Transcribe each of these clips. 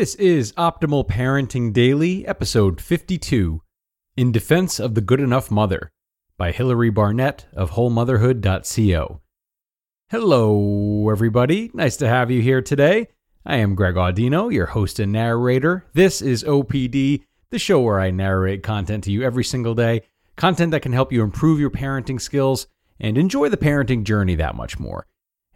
This is Optimal Parenting Daily, episode 52 In Defense of the Good Enough Mother by Hilary Barnett of WholeMotherhood.co. Hello, everybody. Nice to have you here today. I am Greg Audino, your host and narrator. This is OPD, the show where I narrate content to you every single day, content that can help you improve your parenting skills and enjoy the parenting journey that much more.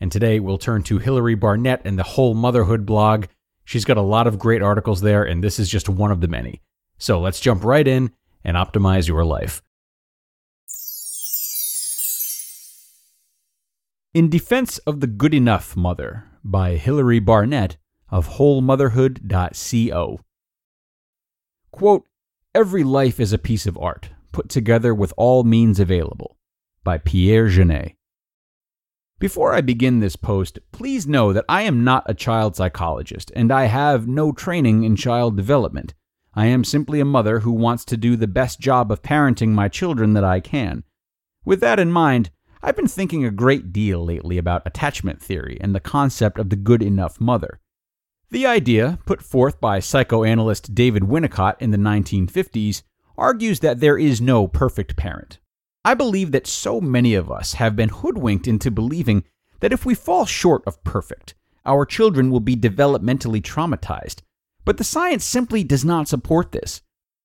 And today we'll turn to Hilary Barnett and the Whole Motherhood blog She's got a lot of great articles there, and this is just one of the many. So let's jump right in and optimize your life. In Defense of the Good Enough Mother by Hilary Barnett of WholeMotherhood.co. Quote, Every life is a piece of art, put together with all means available, by Pierre Janet. Before I begin this post, please know that I am not a child psychologist and I have no training in child development. I am simply a mother who wants to do the best job of parenting my children that I can. With that in mind, I've been thinking a great deal lately about attachment theory and the concept of the good enough mother. The idea, put forth by psychoanalyst David Winnicott in the 1950s, argues that there is no perfect parent. I believe that so many of us have been hoodwinked into believing that if we fall short of perfect, our children will be developmentally traumatized. But the science simply does not support this.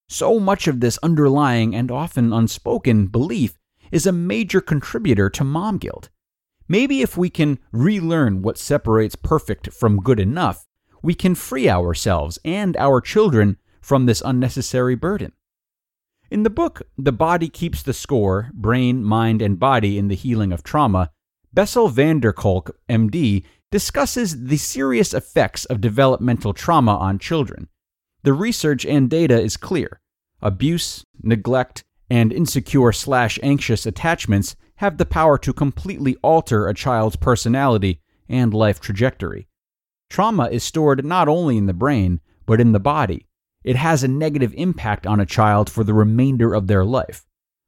So much of this underlying and often unspoken belief is a major contributor to mom guilt. Maybe if we can relearn what separates perfect from good enough, we can free ourselves and our children from this unnecessary burden. In the book, The Body Keeps the Score Brain, Mind, and Body in the Healing of Trauma, Bessel van der Kolk, MD, discusses the serious effects of developmental trauma on children. The research and data is clear. Abuse, neglect, and insecure slash anxious attachments have the power to completely alter a child's personality and life trajectory. Trauma is stored not only in the brain, but in the body, it has a negative impact on a child for the remainder of their life.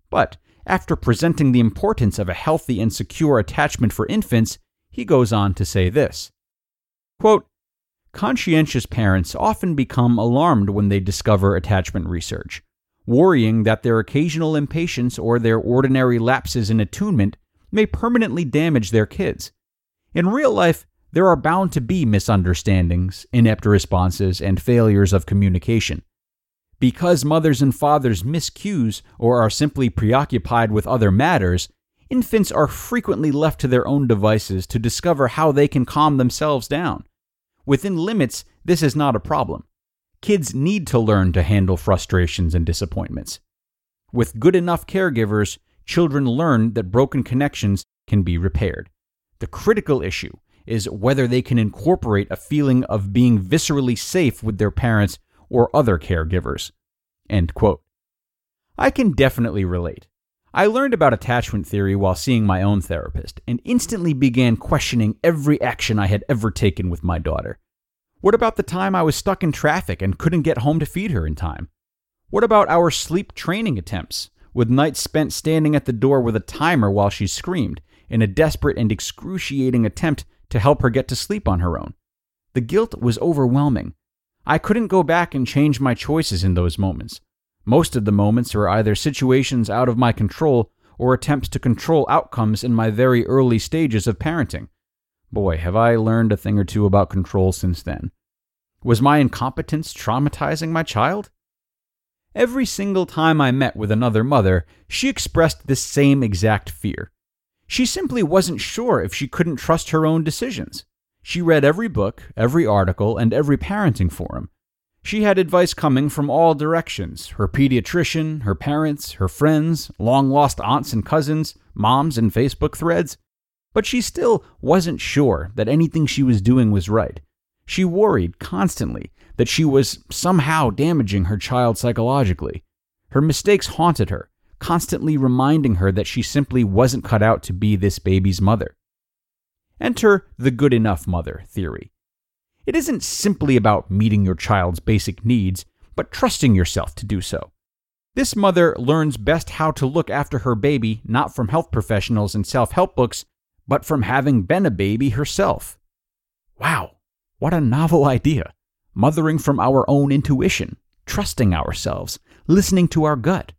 But after presenting the importance of a healthy and secure attachment for infants, he goes on to say this quote, Conscientious parents often become alarmed when they discover attachment research, worrying that their occasional impatience or their ordinary lapses in attunement may permanently damage their kids. In real life, there are bound to be misunderstandings, inept responses, and failures of communication. Because mothers and fathers miss cues or are simply preoccupied with other matters, infants are frequently left to their own devices to discover how they can calm themselves down. Within limits, this is not a problem. Kids need to learn to handle frustrations and disappointments. With good enough caregivers, children learn that broken connections can be repaired. The critical issue is whether they can incorporate a feeling of being viscerally safe with their parents or other caregivers. End quote. I can definitely relate. I learned about attachment theory while seeing my own therapist and instantly began questioning every action I had ever taken with my daughter. What about the time I was stuck in traffic and couldn't get home to feed her in time? What about our sleep training attempts, with nights spent standing at the door with a timer while she screamed, in a desperate and excruciating attempt to help her get to sleep on her own. The guilt was overwhelming. I couldn't go back and change my choices in those moments. Most of the moments were either situations out of my control or attempts to control outcomes in my very early stages of parenting. Boy, have I learned a thing or two about control since then. Was my incompetence traumatizing my child? Every single time I met with another mother, she expressed this same exact fear. She simply wasn't sure if she couldn't trust her own decisions. She read every book, every article, and every parenting forum. She had advice coming from all directions her pediatrician, her parents, her friends, long lost aunts and cousins, moms, and Facebook threads. But she still wasn't sure that anything she was doing was right. She worried constantly that she was somehow damaging her child psychologically. Her mistakes haunted her, constantly reminding her that she simply wasn't cut out to be this baby's mother. Enter the good enough mother theory. It isn't simply about meeting your child's basic needs, but trusting yourself to do so. This mother learns best how to look after her baby not from health professionals and self help books, but from having been a baby herself. Wow, what a novel idea! mothering from our own intuition, trusting ourselves, listening to our gut.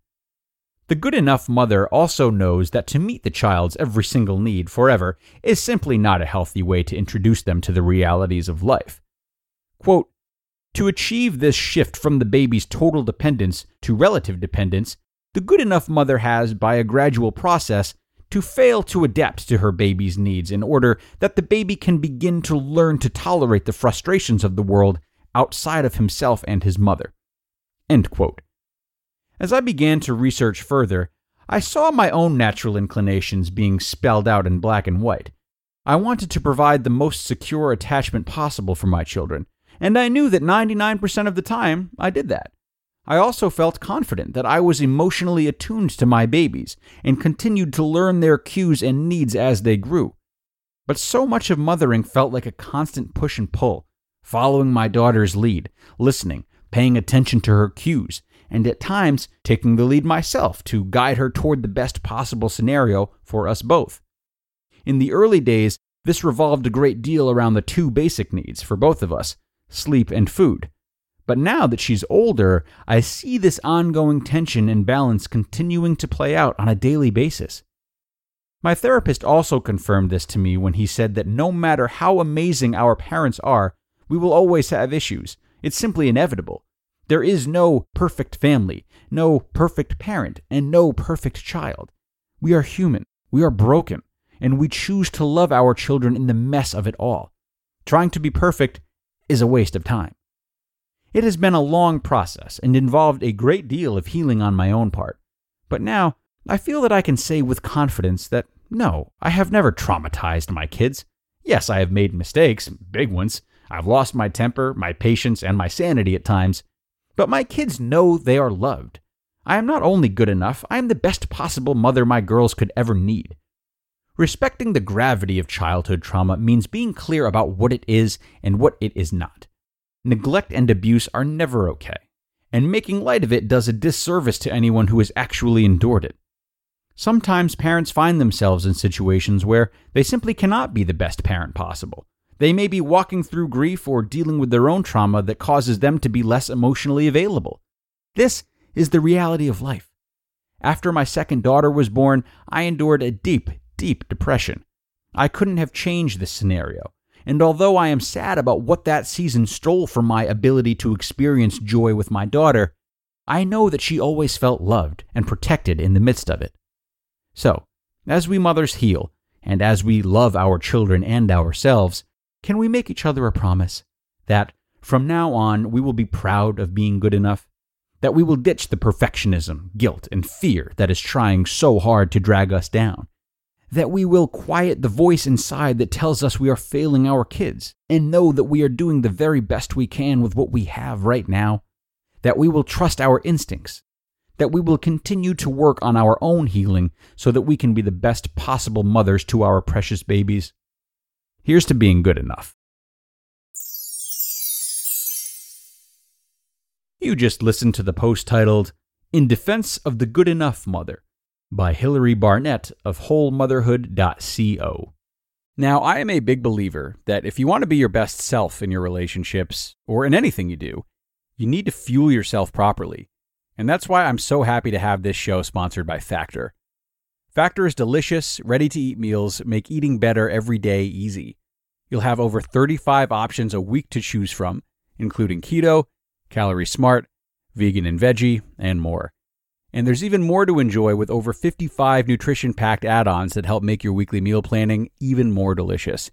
The good enough mother also knows that to meet the child's every single need forever is simply not a healthy way to introduce them to the realities of life. Quote, to achieve this shift from the baby's total dependence to relative dependence, the good enough mother has, by a gradual process, to fail to adapt to her baby's needs in order that the baby can begin to learn to tolerate the frustrations of the world outside of himself and his mother. As I began to research further, I saw my own natural inclinations being spelled out in black and white. I wanted to provide the most secure attachment possible for my children, and I knew that 99% of the time I did that. I also felt confident that I was emotionally attuned to my babies and continued to learn their cues and needs as they grew. But so much of mothering felt like a constant push and pull, following my daughter's lead, listening, paying attention to her cues, and at times taking the lead myself to guide her toward the best possible scenario for us both. In the early days, this revolved a great deal around the two basic needs for both of us sleep and food. But now that she's older, I see this ongoing tension and balance continuing to play out on a daily basis. My therapist also confirmed this to me when he said that no matter how amazing our parents are, we will always have issues. It's simply inevitable. There is no perfect family, no perfect parent, and no perfect child. We are human, we are broken, and we choose to love our children in the mess of it all. Trying to be perfect is a waste of time. It has been a long process and involved a great deal of healing on my own part. But now, I feel that I can say with confidence that no, I have never traumatized my kids. Yes, I have made mistakes, big ones. I've lost my temper, my patience, and my sanity at times. But my kids know they are loved. I am not only good enough, I am the best possible mother my girls could ever need. Respecting the gravity of childhood trauma means being clear about what it is and what it is not. Neglect and abuse are never okay, and making light of it does a disservice to anyone who has actually endured it. Sometimes parents find themselves in situations where they simply cannot be the best parent possible. They may be walking through grief or dealing with their own trauma that causes them to be less emotionally available. This is the reality of life. After my second daughter was born, I endured a deep, deep depression. I couldn't have changed this scenario. And although I am sad about what that season stole from my ability to experience joy with my daughter, I know that she always felt loved and protected in the midst of it. So, as we mothers heal, and as we love our children and ourselves, can we make each other a promise that from now on we will be proud of being good enough? That we will ditch the perfectionism, guilt, and fear that is trying so hard to drag us down? that we will quiet the voice inside that tells us we are failing our kids and know that we are doing the very best we can with what we have right now, that we will trust our instincts, that we will continue to work on our own healing so that we can be the best possible mothers to our precious babies. Here's to being good enough. You just listened to the post titled, In Defense of the Good Enough Mother by Hilary Barnett of wholemotherhood.co. Now, I am a big believer that if you want to be your best self in your relationships or in anything you do, you need to fuel yourself properly. And that's why I'm so happy to have this show sponsored by Factor. Factor's delicious, ready to eat meals make eating better every day easy. You'll have over 35 options a week to choose from, including keto, calorie smart, vegan and veggie, and more. And there's even more to enjoy with over 55 nutrition packed add ons that help make your weekly meal planning even more delicious.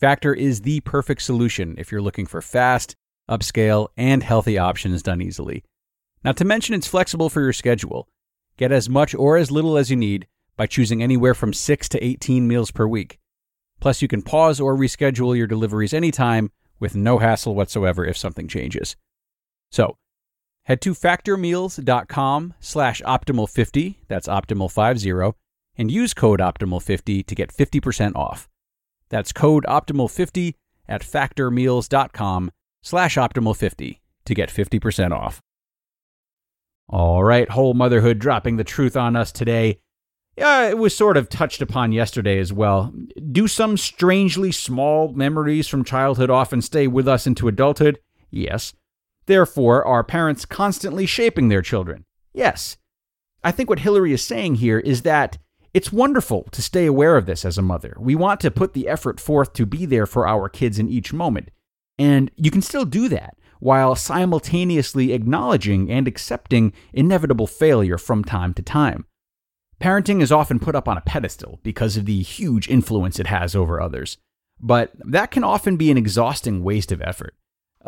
Factor is the perfect solution if you're looking for fast, upscale, and healthy options done easily. Not to mention, it's flexible for your schedule. Get as much or as little as you need by choosing anywhere from 6 to 18 meals per week. Plus, you can pause or reschedule your deliveries anytime with no hassle whatsoever if something changes. So, Head to factormeals.com slash optimal50, that's optimal50, and use code optimal50 to get 50% off. That's code optimal50 at factormeals.com slash optimal50 to get 50% off. All right, whole motherhood dropping the truth on us today. Yeah, it was sort of touched upon yesterday as well. Do some strangely small memories from childhood often stay with us into adulthood? Yes. Therefore, are parents constantly shaping their children? Yes. I think what Hilary is saying here is that it's wonderful to stay aware of this as a mother. We want to put the effort forth to be there for our kids in each moment. And you can still do that while simultaneously acknowledging and accepting inevitable failure from time to time. Parenting is often put up on a pedestal because of the huge influence it has over others, but that can often be an exhausting waste of effort.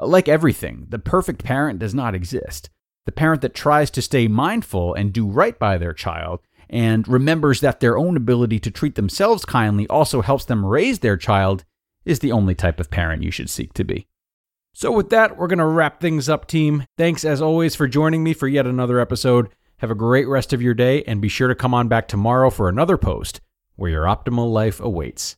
Like everything, the perfect parent does not exist. The parent that tries to stay mindful and do right by their child and remembers that their own ability to treat themselves kindly also helps them raise their child is the only type of parent you should seek to be. So, with that, we're going to wrap things up, team. Thanks as always for joining me for yet another episode. Have a great rest of your day and be sure to come on back tomorrow for another post where your optimal life awaits.